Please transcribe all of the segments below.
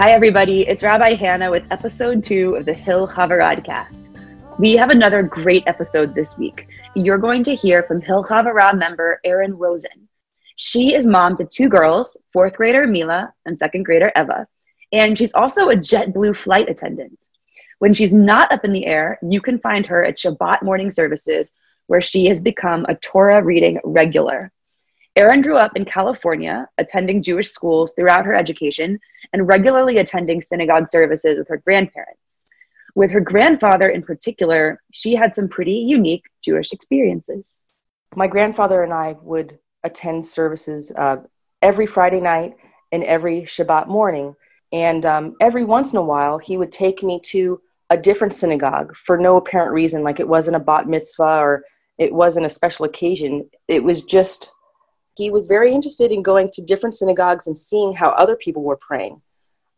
Hi, everybody. It's Rabbi Hannah with episode two of the Hill Chavaradcast. We have another great episode this week. You're going to hear from Hill Havurah member Erin Rosen. She is mom to two girls, fourth grader Mila and second grader Eva, and she's also a JetBlue flight attendant. When she's not up in the air, you can find her at Shabbat morning services, where she has become a Torah reading regular. Erin grew up in California, attending Jewish schools throughout her education and regularly attending synagogue services with her grandparents. With her grandfather in particular, she had some pretty unique Jewish experiences. My grandfather and I would attend services uh, every Friday night and every Shabbat morning. And um, every once in a while, he would take me to a different synagogue for no apparent reason, like it wasn't a bat mitzvah or it wasn't a special occasion. It was just, he was very interested in going to different synagogues and seeing how other people were praying.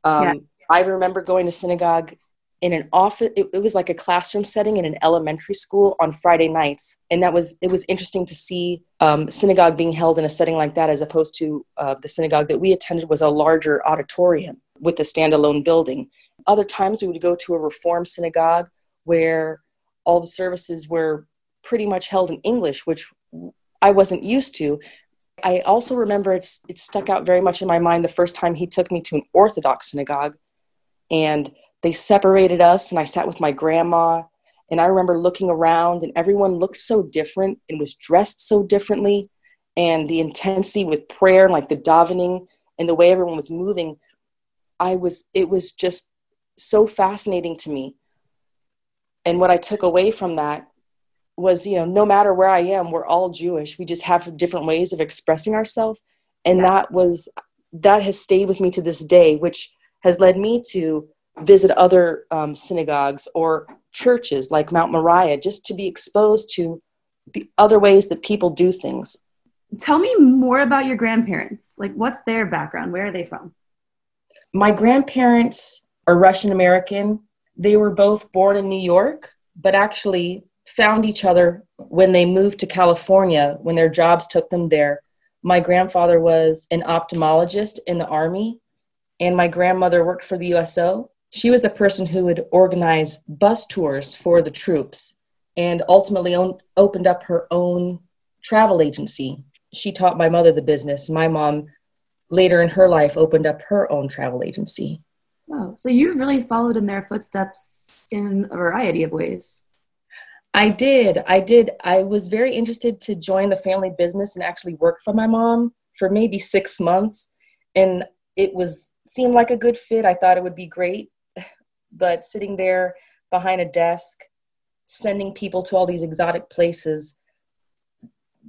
Um, yeah. I remember going to synagogue in an office it, it, was like a classroom setting in an elementary school on friday nights and that was it was interesting to see um, synagogue being held in a setting like that as opposed to uh, the synagogue that we attended was a larger auditorium with a standalone building other times we would go to a reform synagogue where all the services were pretty much held in English, which I wasn't used to. I also remember it's, it stuck out very much in my mind the first time he took me to an Orthodox synagogue and they separated us and I sat with my grandma and I remember looking around and everyone looked so different and was dressed so differently and the intensity with prayer and like the davening and the way everyone was moving I was it was just so fascinating to me. And what I took away from that was, you know, no matter where I am, we're all Jewish. We just have different ways of expressing ourselves. And yeah. that was, that has stayed with me to this day, which has led me to visit other um, synagogues or churches like Mount Moriah just to be exposed to the other ways that people do things. Tell me more about your grandparents. Like, what's their background? Where are they from? My grandparents are Russian American. They were both born in New York, but actually found each other when they moved to California when their jobs took them there. My grandfather was an ophthalmologist in the Army, and my grandmother worked for the USO. She was the person who would organize bus tours for the troops and ultimately opened up her own travel agency. She taught my mother the business. My mom, later in her life, opened up her own travel agency. Oh, so you really followed in their footsteps in a variety of ways. I did. I did. I was very interested to join the family business and actually work for my mom for maybe six months. And it was seemed like a good fit. I thought it would be great. But sitting there behind a desk, sending people to all these exotic places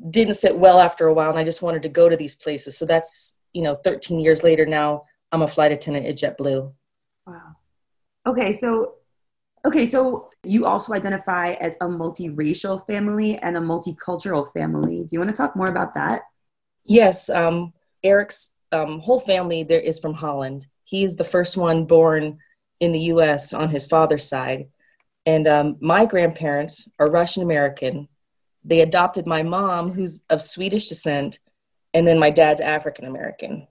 didn't sit well after a while. And I just wanted to go to these places. So that's, you know, 13 years later now, I'm a flight attendant at JetBlue. Wow. Okay, so okay, so you also identify as a multiracial family and a multicultural family. Do you want to talk more about that? Yes, um, Eric's um, whole family there is from Holland. He is the first one born in the U.S. on his father's side, and um, my grandparents are Russian American. They adopted my mom, who's of Swedish descent, and then my dad's African American.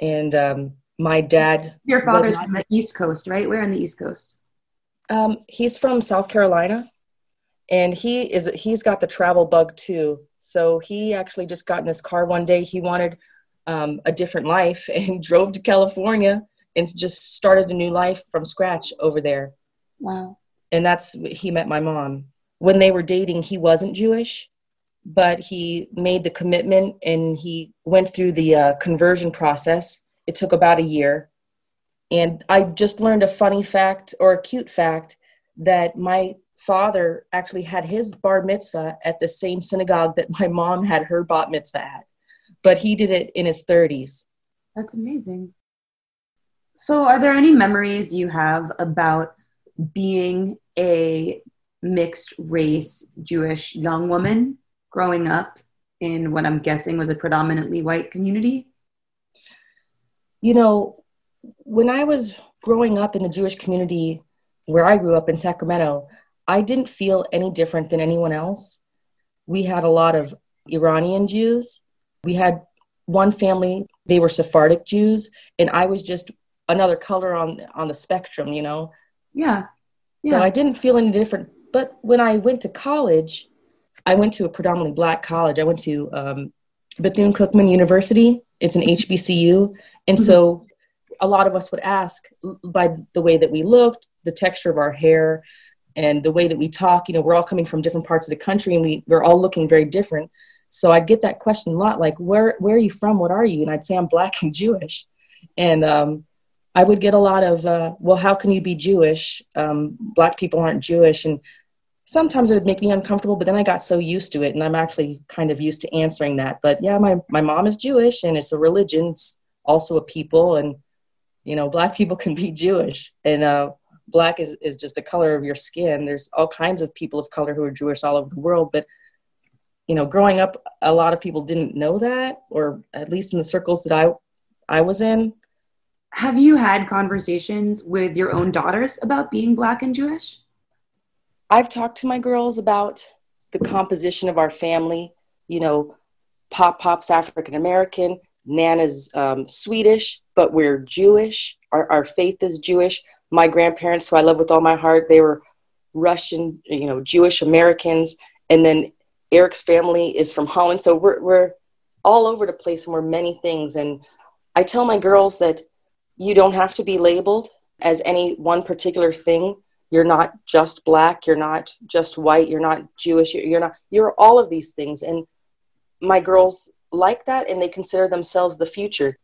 And um, my dad. Your father's from the East Coast, right? Where in the East Coast? Um, he's from South Carolina, and he is he's got the travel bug too. So he actually just got in his car one day. He wanted um, a different life and drove to California and just started a new life from scratch over there. Wow! And that's he met my mom. When they were dating, he wasn't Jewish, but he made the commitment and he went through the uh, conversion process it took about a year. And I just learned a funny fact or a cute fact that my father actually had his bar mitzvah at the same synagogue that my mom had her bat mitzvah at, but he did it in his 30s. That's amazing. So, are there any memories you have about being a mixed race Jewish young woman growing up in what I'm guessing was a predominantly white community? You know, when I was growing up in the Jewish community where I grew up in Sacramento, I didn't feel any different than anyone else. We had a lot of Iranian Jews. We had one family, they were Sephardic Jews, and I was just another color on on the spectrum, you know. Yeah. Yeah. So I didn't feel any different. But when I went to college, I went to a predominantly black college. I went to um, Bethune Cookman University. It's an HBCU, and mm-hmm. so a lot of us would ask by the way that we looked, the texture of our hair, and the way that we talk. You know, we're all coming from different parts of the country, and we we're all looking very different. So I'd get that question a lot, like, "Where where are you from? What are you?" And I'd say I'm black and Jewish, and um, I would get a lot of, uh, "Well, how can you be Jewish? Um, black people aren't Jewish," and sometimes it would make me uncomfortable, but then I got so used to it, and I'm actually kind of used to answering that. But yeah, my my mom is Jewish, and it's a religion. It's also a people, and you know, black people can be Jewish, and uh, black is is just a color of your skin. There's all kinds of people of color who are Jewish all over the world, but you know, growing up, a lot of people didn't know that, or at least in the circles that I I was in. Have you had conversations with your own daughters about being black and Jewish? I've talked to my girls about the composition of our family. You know, Pop Pop's African American, Nana's um, Swedish, but we're Jewish. Our, our faith is Jewish. My grandparents, who I love with all my heart, they were Russian, you know, Jewish Americans. And then Eric's family is from Holland. So we're, we're all over the place and we're many things. And I tell my girls that you don't have to be labeled as any one particular thing you're not just black you're not just white you're not jewish you're not you're all of these things and my girls like that and they consider themselves the future.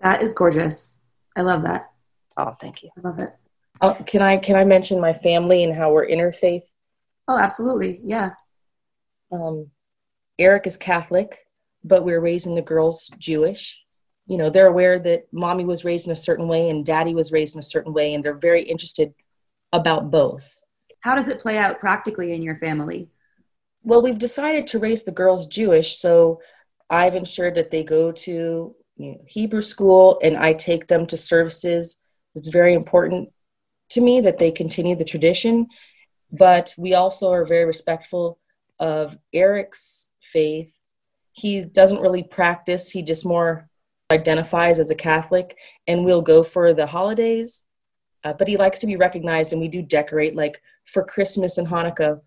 That is gorgeous. I love that. Oh thank you. I love it. Oh, can i can i mention my family and how we're interfaith? Oh absolutely. Yeah. Um, eric is catholic but we're raising the girls jewish. You know they're aware that mommy was raised in a certain way and daddy was raised in a certain way and they're very interested about both. How does it play out practically in your family? Well, we've decided to raise the girls Jewish, so I've ensured that they go to you know, Hebrew school and I take them to services. It's very important to me that they continue the tradition, but we also are very respectful of Eric's faith. He doesn't really practice, he just more identifies as a Catholic, and we'll go for the holidays uh, but he likes to be recognized and we do decorate like for christmas and hanukkah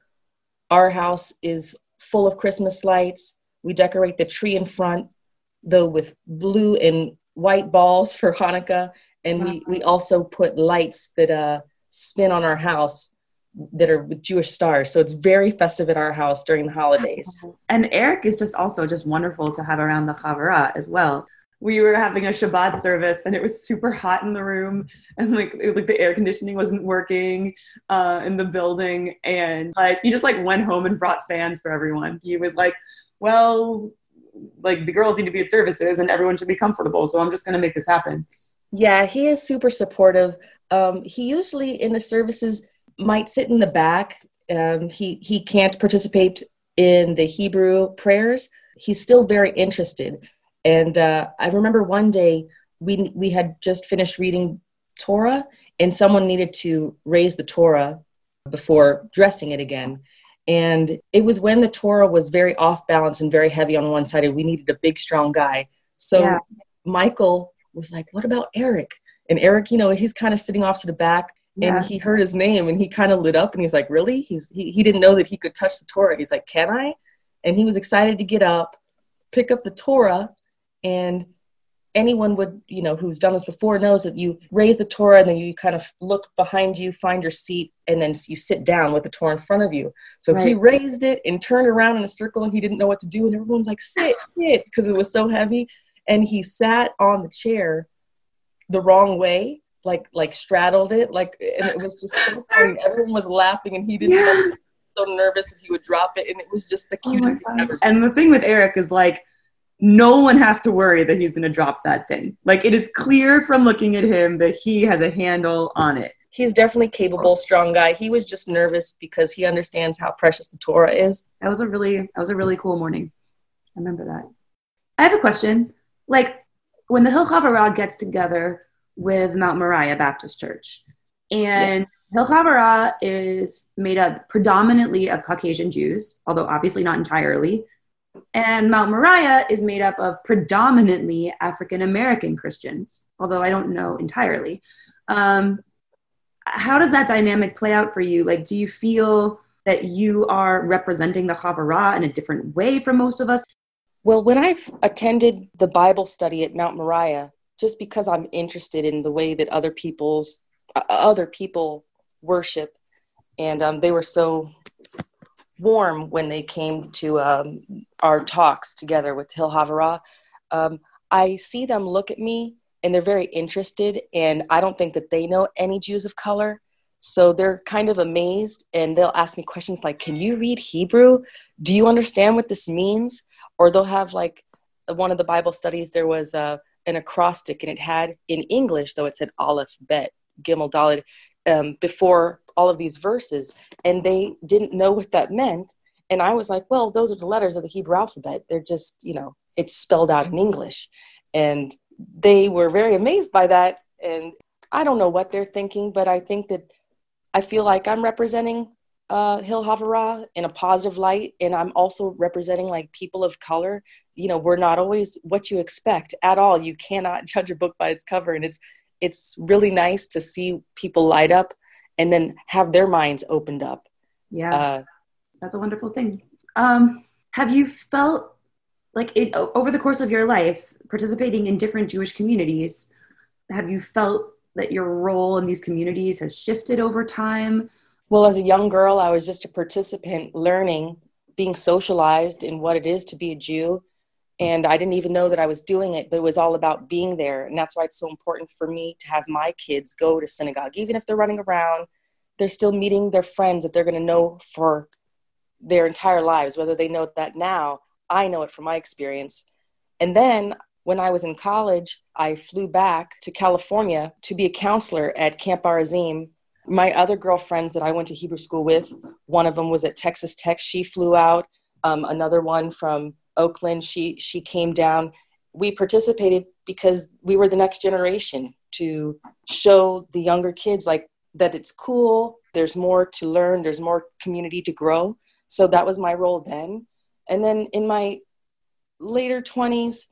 our house is full of christmas lights we decorate the tree in front though with blue and white balls for hanukkah and we, we also put lights that uh, spin on our house that are with Jewish stars. So it's very festive at our house during the holidays. And Eric is just also just wonderful to have around the Havurah as well we were having a Shabbat service and it was super hot in the room and like it, like the air conditioning wasn't working uh, in the building and like he just like went home and brought fans for everyone. He was like, well, like the girls need to be at services and everyone should be comfortable, so I'm just gonna make this happen. Yeah, he is super supportive. Um, he usually in the services might sit in the back. Um, he he can't participate in the Hebrew prayers. He's still very interested and uh, I remember one day we we had just finished reading Torah, and someone needed to raise the Torah before dressing it again. And it was when the Torah was very off balance and very heavy on one side, and we needed a big, strong guy. So yeah. Michael was like, "What about Eric?" And Eric, you know, he's kind of sitting off to the back, yeah. and he heard his name, and he kind of lit up, and he's like, "Really?" He's he, he didn't know that he could touch the Torah. He's like, "Can I?" And he was excited to get up, pick up the Torah, and anyone would you know who's done this before knows that you raise the torah and then you kind of look behind you find your seat and then you sit down with the torah in front of you. So right. he raised it and turned around in a circle and he didn't know what to do. And everyone's like sit sit because it was so heavy. And he sat on the chair the wrong way like like straddled it like and it was just so funny. Everyone was laughing and he didn't yeah. know so nervous that he would drop it. And it was just the oh cutest oh thing ever. And the thing with eric is like no one has to worry that he's going to drop that thing. Like it is clear from looking at him that he has a handle on it. He's definitely capable, strong guy. He was just nervous because he understands how precious the Torah is. That was a really that was a really cool morning. I remember that. I have a question. Like when the Hill Havurah gets together with Mount Moriah Baptist Church, and yes. Hill is made up predominantly of Caucasian Jews, although obviously not entirely And Mount Moriah is made up of predominantly African American Christians, although I don't know entirely. Um, how does that dynamic play out for you? Like, do you feel that you are representing the Havurah in a different way from most of us? Well, when I've attended the Bible study at Mount Moriah, just because I'm interested in the way that other people's uh, other people worship, and um, they were so warm when they came to um, our talks together with Hill Havurah. Um, I see them look at me and they're very interested, and I don't think that they know any Jews of color. So they're kind of amazed and they'll ask me questions like, Can you read Hebrew? Do you understand what this means? Or they'll have like one of the Bible studies, there was uh, an acrostic and it had in English, though it said Aleph, Bet, Gimel, Dalet, um, before all of these verses. And they didn't know what that meant. And I was like, Well, those are the letters of the Hebrew alphabet. They're just, you know, it's spelled out in English. And they were very amazed by that. And I don't know what they're thinking, but I think that I feel like I'm representing uh, Hill Havurah in a positive light, and I'm also representing like people of color. You know, we're not always what you expect at all. You cannot judge a book by its cover, and it's it's really nice to see people light up and then have their minds opened up. Yeah, uh, that's a wonderful thing. Um, have you felt like it over the course of your life participating in different jewish communities have you felt that your role in these communities has shifted over time well as a young girl i was just a participant learning being socialized in what it is to be a jew and i didn't even know that i was doing it but it was all about being there and that's why it's so important for me to have my kids go to synagogue even if they're running around they're still meeting their friends that they're going to know for their entire lives whether they know that now I know it from my experience. And then when I was in college, I flew back to California to be a counselor at Camp Arazim. My other girlfriends that I went to Hebrew school with, one of them was at Texas Tech. She flew out. Um, another one from Oakland, she she came down. We participated because we were the next generation to show the younger kids like that it's cool. There's more to learn. There's more community to grow. So that was my role then. And then in my later 20s,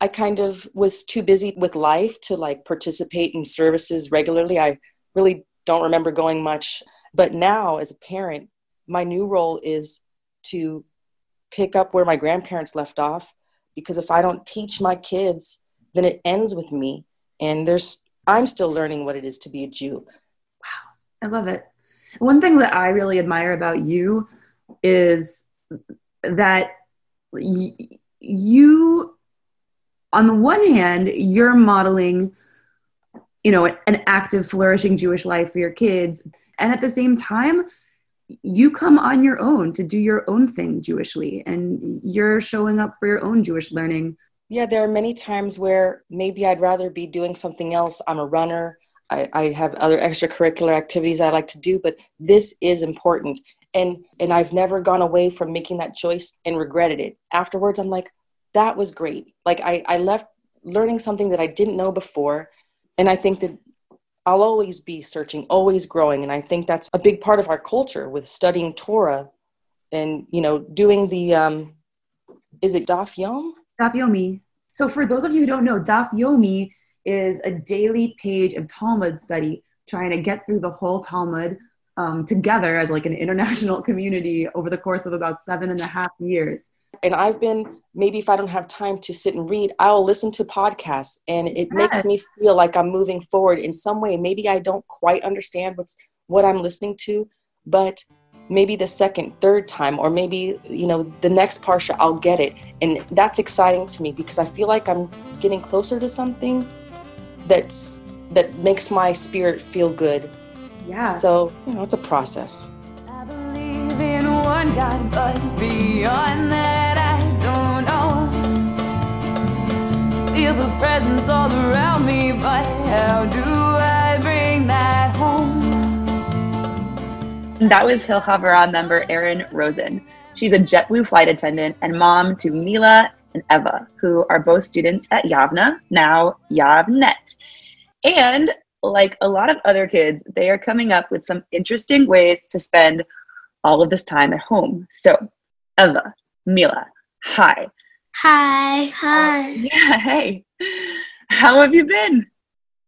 I kind of was too busy with life to like participate in services regularly. I really don't remember going much. But now, as a parent, my new role is to pick up where my grandparents left off because if I don't teach my kids, then it ends with me. And there's, I'm still learning what it is to be a Jew. Wow, I love it. One thing that I really admire about you is that y- you on the one hand you're modeling you know an active flourishing jewish life for your kids and at the same time you come on your own to do your own thing jewishly and you're showing up for your own jewish learning. Yeah there are many times where maybe i'd rather be doing something else. I'm a runner. I, I have other extracurricular activities i like to do but this is important. And and i've never gone away from making that choice and regretted it. Afterwards i'm like that was great. Like i i left learning something that i didn't know before and i think that i'll always be searching always growing. And i think that's a big part of our culture with studying torah and you know doing the um is it daf yom? Daf yomi. So for those of you who don't know daf yomi is a daily page of talmud study trying to get through the whole talmud um, together as like an international community over the course of about seven and a half years. And I've been maybe if I don't have time to sit and read, I'll listen to podcasts, and it yes. makes me feel like I'm moving forward in some way. Maybe I don't quite understand what's what I'm listening to, but maybe the second, third time, or maybe you know the next parsha, I'll get it, and that's exciting to me because I feel like I'm getting closer to something that's that makes my spirit feel good yeah. So, you know, it's a process. I believe in one God, but beyond that, I don't know. Feel the presence all around me, but how do I bring that home? That was Hill Havurah member Erin Rosen. She's a JetBlue flight attendant and mom to Mila and Eva, who are both students at Yavna, now Yavnet. And like a lot of other kids, they are coming up with some interesting ways to spend all of this time at home. So, Eva, Mila, Hi. Hi. Oh, hi. Yeah, hey. How have you been?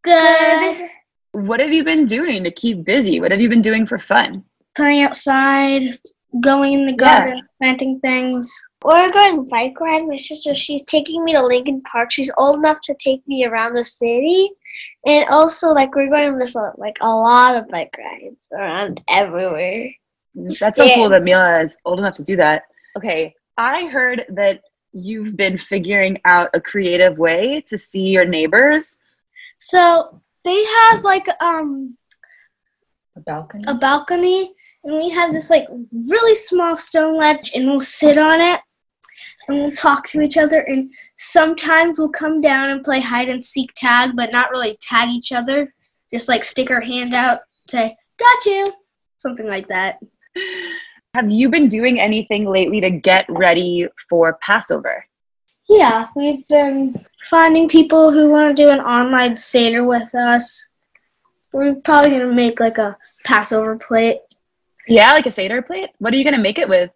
Good. What have you been doing to keep busy? What have you been doing for fun? Playing outside, going in the Yeah. garden, planting things. We're going bike ride. My sister, she's taking me to Lincoln Park. She's old enough to take me around the city, and also like we're going on this like a lot of bike rides around everywhere. That's so Yeah. cool that Mila is old enough to do that. Okay, I heard that you've been figuring out a creative way to see your neighbors. So they have like um A balcony. a balcony and we have this like really small stone ledge and we'll sit on it and we'll talk to each other and sometimes we'll come down and play hide and seek tag but not really tag each other just like stick our hand out say got you something like that Have you been doing anything lately to get ready for Passover? yeah we've been finding people who want to do an online seder with us we're probably going to make like a passover plate Yeah, like a Seder plate? What are you going to make it with?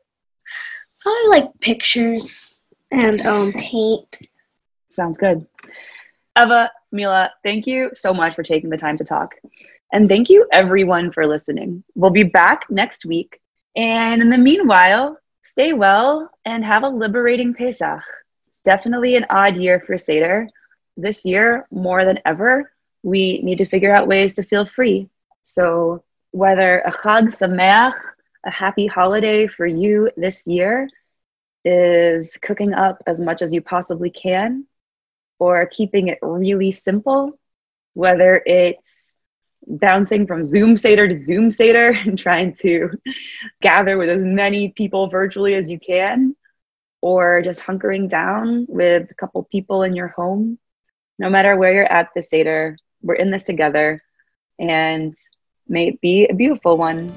Probably like pictures and um paint Sounds good. Eva, Mila, thank you so much for taking the time to talk. And thank you everyone for listening. We'll be back next week. And in the meanwhile, stay well and have a liberating Pesach. It's definitely an odd year for Seder. This year, more than ever, we need to figure out ways to feel free. So, whether a Chag Sameach, a happy holiday for you this year, is cooking up as much as you possibly can, or keeping it really simple, whether it's bouncing from Zoom Seder to Zoom Seder and trying to gather with as many people virtually as you can, or just hunkering down with a couple people in your home. No matter where you're at this Seder, we're in this together, and may it be a beautiful one.